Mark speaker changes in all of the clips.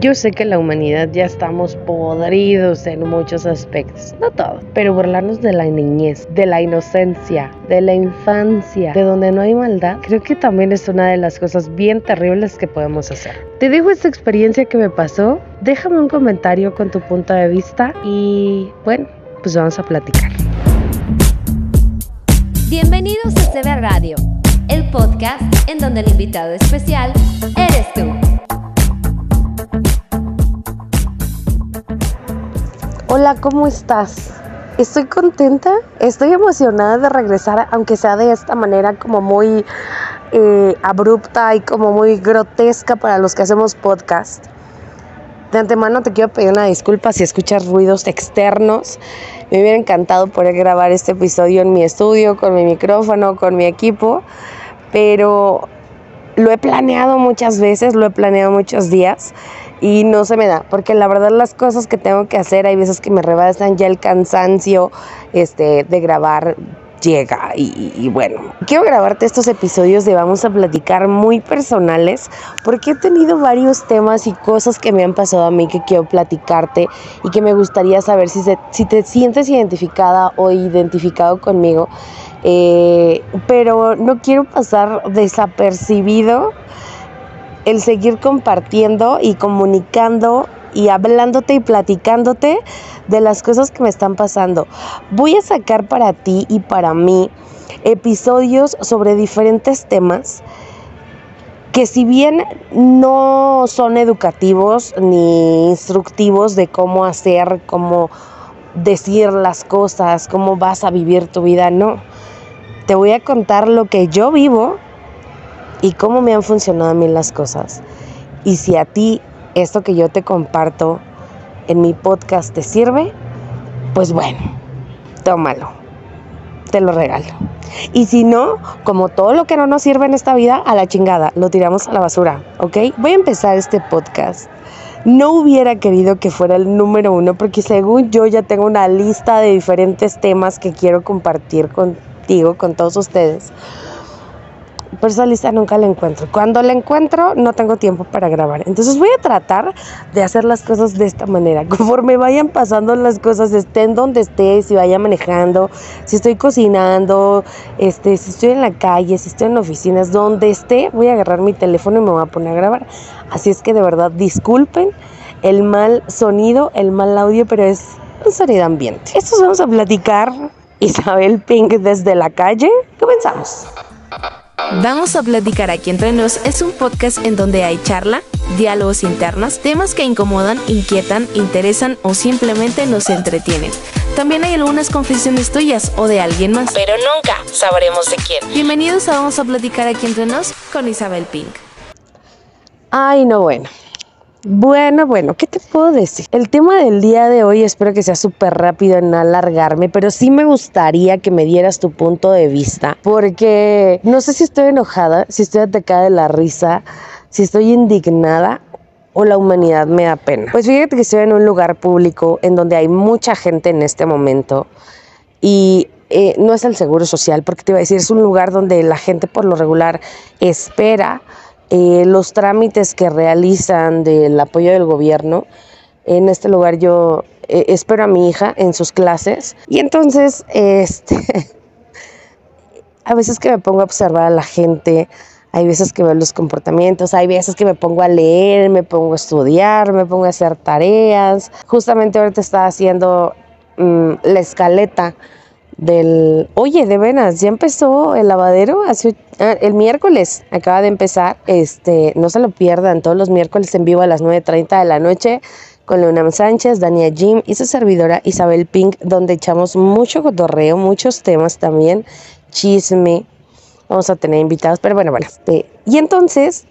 Speaker 1: Yo sé que la humanidad ya estamos podridos en muchos aspectos, no todo, pero burlarnos de la niñez, de la inocencia, de la infancia, de donde no hay maldad, creo que también es una de las cosas bien terribles que podemos hacer. Te dejo esta experiencia que me pasó, déjame un comentario con tu punto de vista y bueno, pues vamos a platicar.
Speaker 2: Bienvenidos a CB Radio, el podcast en donde el invitado especial eres tú.
Speaker 1: Hola, ¿cómo estás? Estoy contenta, estoy emocionada de regresar, aunque sea de esta manera como muy eh, abrupta y como muy grotesca para los que hacemos podcast. De antemano te quiero pedir una disculpa si escuchas ruidos externos. Me hubiera encantado poder grabar este episodio en mi estudio, con mi micrófono, con mi equipo, pero lo he planeado muchas veces, lo he planeado muchos días y no se me da, porque la verdad las cosas que tengo que hacer, hay veces que me rebasan ya el cansancio este, de grabar llega y, bueno, quiero grabarte estos episodios de vamos a platicar muy personales porque he tenido varios temas y cosas que me han pasado a mí que quiero platicarte y que me gustaría saber si, si te sientes identificada o identificado conmigo, eh, pero no quiero pasar desapercibido el seguir compartiendo y comunicando y hablándote y platicándote de las cosas que me están pasando. Voy a sacar para ti y para mí episodios sobre diferentes temas que si bien no son educativos ni instructivos de cómo hacer, cómo decir las cosas, cómo vas a vivir tu vida, no. Te voy a contar lo que yo vivo y cómo me han funcionado a mí las cosas. Y si a ti esto que yo te comparto en mi podcast te sirve, pues bueno, tómalo, te lo regalo. Y si no, como todo lo que no nos sirve en esta vida, a la chingada, lo tiramos a la basura, ¿ok? Voy a empezar este podcast. No hubiera querido que fuera el número uno porque según yo ya tengo una lista de diferentes temas que quiero compartir contigo, con todos ustedes pero esa lista nunca la encuentro. Cuando la encuentro, no tengo tiempo para grabar. Entonces voy a tratar de hacer las cosas de esta manera. Conforme vayan pasando las cosas, estén donde esté, si vaya manejando, si estoy cocinando, este, si estoy en la calle, si estoy en oficinas, donde esté, voy a agarrar mi teléfono y me voy a poner a grabar. Así es que de verdad, disculpen el mal sonido, el mal audio, pero es un sonido ambiente. Esto vamos a platicar. Isabel Pink desde la calle. Comenzamos.
Speaker 2: Vamos a platicar aquí entre nos es un podcast en donde hay charla, diálogos internos, temas que incomodan, inquietan, interesan o simplemente nos entretienen. También hay algunas confesiones tuyas o de alguien más, pero nunca sabremos de quién. Bienvenidos a Vamos a platicar aquí entre nos con Isabel Pink.
Speaker 1: Ay, no, bueno. Bueno, bueno, ¿qué te puedo decir? El tema del día de hoy espero que sea súper rápido en no alargarme, pero sí me gustaría que me dieras tu punto de vista, porque no sé si estoy enojada, si estoy atacada de la risa, si estoy indignada o la humanidad me da pena. Pues fíjate que estoy en un lugar público en donde hay mucha gente en este momento y eh, no es el seguro social, porque te iba a decir, es un lugar donde la gente por lo regular espera eh, los trámites que realizan del apoyo del gobierno. En este lugar yo eh, espero a mi hija en sus clases y entonces este, a veces que me pongo a observar a la gente, hay veces que veo los comportamientos, hay veces que me pongo a leer, me pongo a estudiar, me pongo a hacer tareas. Justamente ahorita estaba haciendo mm, la escaleta del, oye, de venas, ya empezó el lavadero, ah, el miércoles acaba de empezar, este, no se lo pierdan, todos los miércoles en vivo a las 9.30 de la noche con Leonam Sánchez, Dania Jim y su servidora Isabel Pink, donde echamos mucho cotorreo, muchos temas también, chisme, vamos a tener invitados, pero bueno, bueno, este, y entonces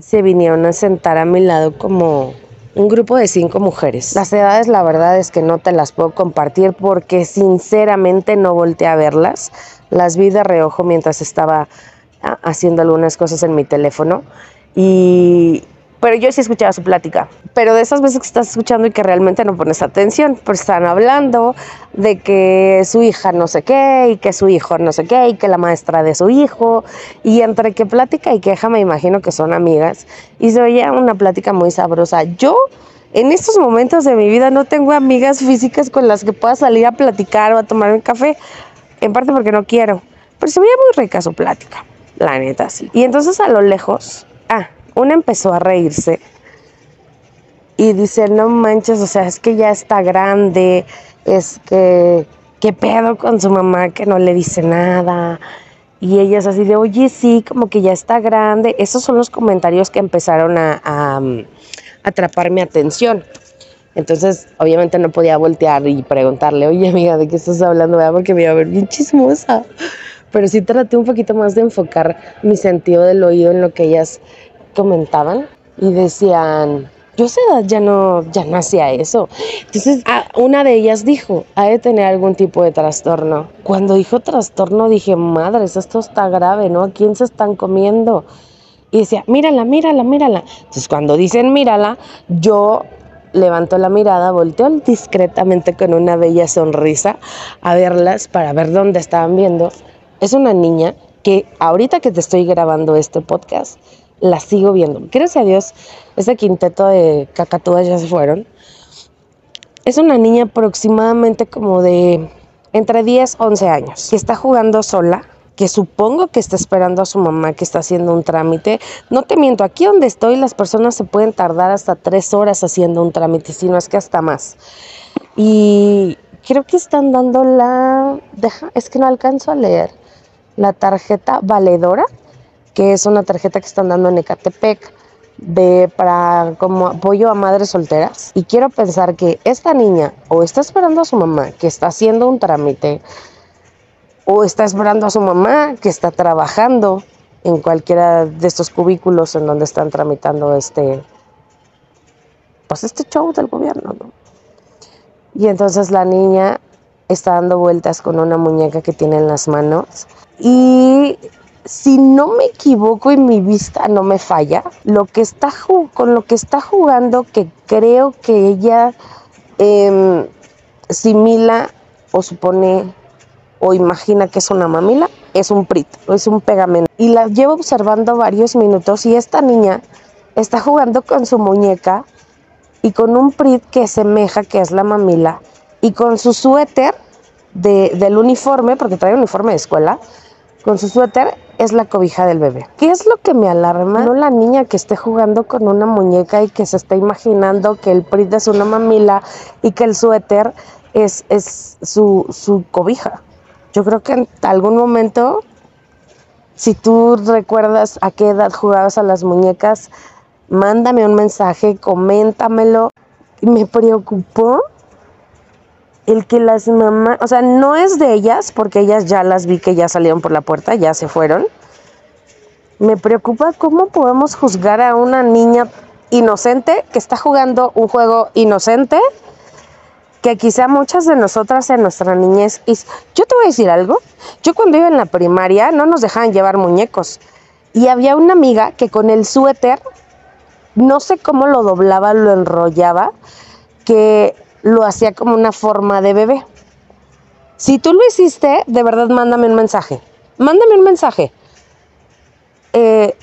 Speaker 1: se vinieron a sentar a mi lado como un grupo de cinco mujeres. Las edades, la verdad es que no te las puedo compartir porque sinceramente no volteé a verlas. Las vi de reojo mientras estaba ah, haciendo algunas cosas en mi teléfono y pero yo sí escuchaba su plática. Pero de esas veces que estás escuchando y que realmente no pones atención, pues están hablando de que su hija no sé qué, y que su hijo no sé qué, y que la maestra de su hijo, y entre que plática y queja me imagino que son amigas, y se oía una plática muy sabrosa. Yo en estos momentos de mi vida no tengo amigas físicas con las que pueda salir a platicar o a tomar un café, en parte porque no quiero, pero se veía muy rica su plática, la neta sí. Y entonces a lo lejos, ah, una empezó a reírse y dice, no manches, o sea, es que ya está grande, es que, ¿qué pedo con su mamá que no le dice nada? Y ella es así de, oye, sí, como que ya está grande. Esos son los comentarios que empezaron a, a atrapar mi atención. Entonces, obviamente no podía voltear y preguntarle, oye, amiga, ¿de qué estás hablando? Porque me iba a ver bien chismosa. Pero sí traté un poquito más de enfocar mi sentido del oído en lo que ellas comentaban y decían, yo a esa edad ya no, ya no hacía eso. Entonces, una de ellas dijo, ha de tener algún tipo de trastorno. Cuando dijo trastorno, dije, madres, esto está grave, ¿no? ¿A quién se están comiendo? Y decía, mírala, mírala, mírala. Entonces, cuando dicen mírala, yo levanto la mirada, volteo discretamente con una bella sonrisa a verlas para ver dónde estaban viendo. Es una niña que ahorita que te estoy grabando este podcast, la sigo viendo. Gracias a Dios, ese quinteto de cacatúas ya se fueron. Es una niña aproximadamente como de entre 10, 11 años, que está jugando sola que supongo que está esperando a su mamá que está haciendo un trámite. No te miento, aquí donde estoy las personas se pueden tardar hasta tres horas haciendo un trámite, si no es que hasta más. Y creo que están dando la, deja, es que no alcanzo a leer, la tarjeta valedora, que es una tarjeta que están dando en Ecatepec de para como apoyo a madres solteras. Y quiero pensar que esta niña o está esperando a su mamá que está haciendo un trámite o está esperando a su mamá que está trabajando en cualquiera de estos cubículos en donde están tramitando este pues este show del gobierno y entonces la niña está dando vueltas con una muñeca que tiene en las manos y si no me equivoco y mi vista no me falla, lo que está con lo que está jugando, que creo que ella eh, simila o supone o imagina que es una mamila, es un prit, es un pegamento. Y la llevo observando varios minutos y esta niña está jugando con su muñeca y con un prit que semeja que es la mamila y con su suéter de, del uniforme, porque trae uniforme de escuela, con su suéter es la cobija del bebé. ¿Qué es lo que me alarma? No la niña que esté jugando con una muñeca y que se está imaginando que el prit es una mamila y que el suéter es, es su, su cobija. Yo creo que en algún momento, si tú recuerdas a qué edad jugabas a las muñecas, mándame un mensaje, coméntamelo. Me preocupó el que las mamás, o sea, no es de ellas, porque ellas ya las vi que ya salieron por la puerta, ya se fueron. Me preocupa cómo podemos juzgar a una niña inocente que está jugando un juego inocente que quizá muchas de nosotras en nuestra niñez, yo te voy a decir algo, yo cuando iba en la primaria no nos dejaban llevar muñecos y había una amiga que con el suéter, no sé cómo lo doblaba, lo enrollaba, que lo hacía como una forma de bebé. Si tú lo hiciste, de verdad mándame un mensaje, mándame un mensaje. Eh,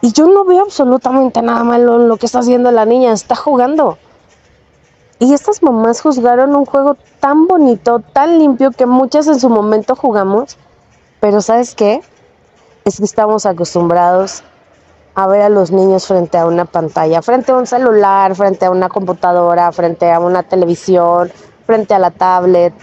Speaker 1: y yo no veo absolutamente nada malo en lo que está haciendo la niña, está jugando. Y estas mamás juzgaron un juego tan bonito, tan limpio, que muchas en su momento jugamos, pero ¿sabes qué? Es que estamos acostumbrados a ver a los niños frente a una pantalla, frente a un celular, frente a una computadora, frente a una televisión, frente a la tablet,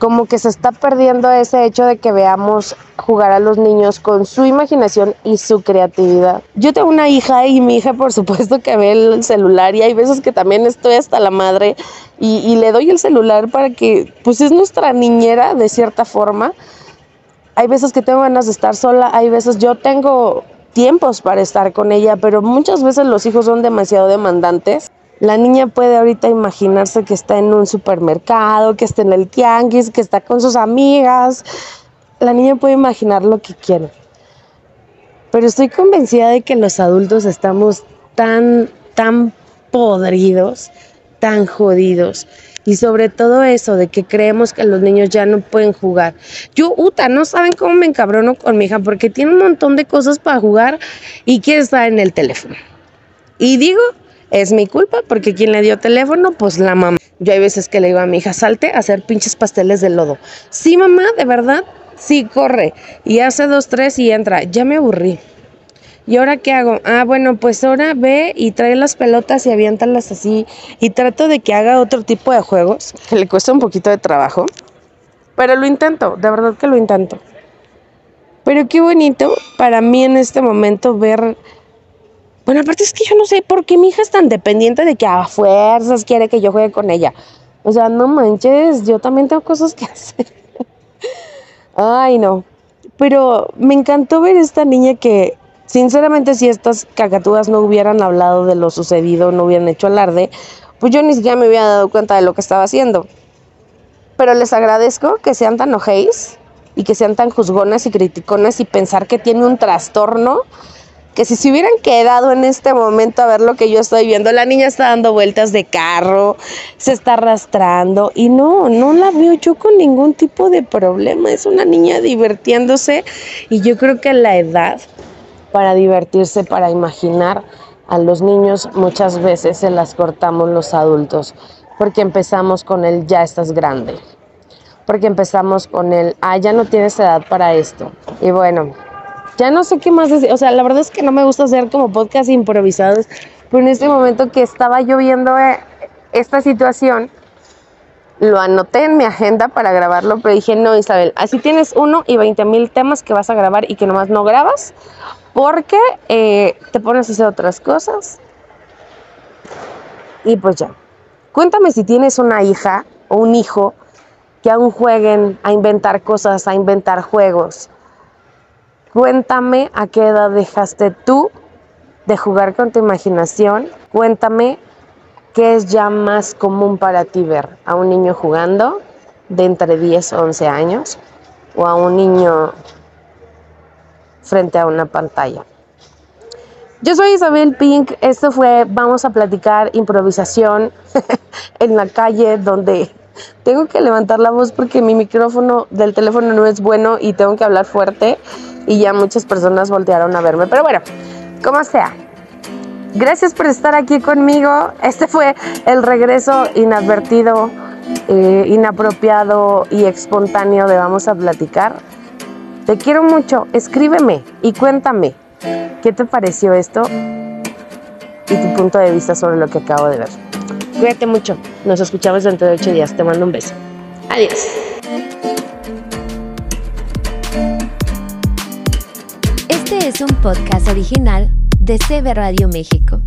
Speaker 1: como que se está perdiendo ese hecho de que veamos jugar a los niños con su imaginación y su creatividad. Yo tengo una hija y mi hija por supuesto que ve el celular y hay veces que también estoy hasta la madre y, le doy el celular para que pues es nuestra niñera de cierta forma. Hay veces que tengo ganas de estar sola, hay veces yo tengo tiempos para estar con ella, pero muchas veces los hijos son demasiado demandantes la niña puede ahorita imaginarse que está en un supermercado, que está en el tianguis, que está con sus amigas. La niña puede imaginar lo que quiere. Pero estoy convencida de que los adultos estamos tan, tan podridos, tan jodidos. Y sobre todo eso de que creemos que los niños ya no pueden jugar. Yo, Uta, no saben cómo me encabrono con mi hija porque tiene un montón de cosas para jugar y quiere estar en el teléfono. Y digo, es mi culpa porque quien le dio teléfono, pues la mamá. Yo hay veces que le digo a mi hija, salte a hacer pinches pasteles de lodo. Sí, mamá, de verdad, sí, corre. Y hace dos, tres y entra. Ya me aburrí. ¿Y ahora qué hago? Ah, bueno, pues ahora ve y trae las pelotas y aviéntalas así. Y trato de que haga otro tipo de juegos, que le cuesta un poquito de trabajo. Pero lo intento, de verdad que lo intento. Pero qué bonito para mí en este momento ver... Bueno, aparte es que yo no sé por qué mi hija es tan dependiente de que a fuerzas quiere que yo juegue con ella. O sea, no manches, yo también tengo cosas que hacer. Ay, no. Pero me encantó ver esta niña que Sinceramente, si estas cacatúas no hubieran hablado de lo sucedido, no hubieran hecho alarde, pues yo ni siquiera me hubiera dado cuenta de lo que estaba haciendo. Pero les agradezco que sean tan ojéis y que sean tan juzgonas y criticonas y pensar que tiene un trastorno que si se hubieran quedado en este momento a ver lo que yo estoy viendo, la niña está dando vueltas de carro, se está arrastrando y no, no la veo yo con ningún tipo de problema, es una niña divirtiéndose y yo creo que la edad para divertirse, para imaginar. A los niños muchas veces se las cortamos los adultos porque empezamos con el ya estás grande, porque empezamos con el ah, ya no tienes edad para esto. Y bueno, ya no sé qué más decir. O sea, la verdad es que no me gusta hacer como podcast improvisados, pero en este momento que estaba yo viendo eh, esta situación, lo anoté en mi agenda para grabarlo, pero dije, no, Isabel, así tienes uno y 20 mil temas que vas a grabar y que nomás no grabas, porque eh, te pones a hacer otras cosas. Y pues ya. Cuéntame si tienes una hija o un hijo que aún jueguen a inventar cosas, a inventar juegos. Cuéntame a qué edad dejaste tú de jugar con tu imaginación. Cuéntame qué es ya más común para ti ver a un niño jugando de entre 10 o 11 años o a un niño frente a una pantalla. Yo soy Isabel Pink, esto fue Vamos a platicar improvisación en la calle donde tengo que levantar la voz porque mi micrófono del teléfono no es bueno y tengo que hablar fuerte y ya muchas personas voltearon a verme. Pero bueno, como sea. Gracias por estar aquí conmigo. Este fue el regreso inadvertido, eh, inapropiado y espontáneo de Vamos a platicar. Te quiero mucho, escríbeme y cuéntame qué te pareció esto y tu punto de vista sobre lo que acabo de ver. Cuídate mucho, nos escuchamos dentro de ocho días, te mando un beso. Adiós.
Speaker 3: Este es un podcast original de CB Radio México.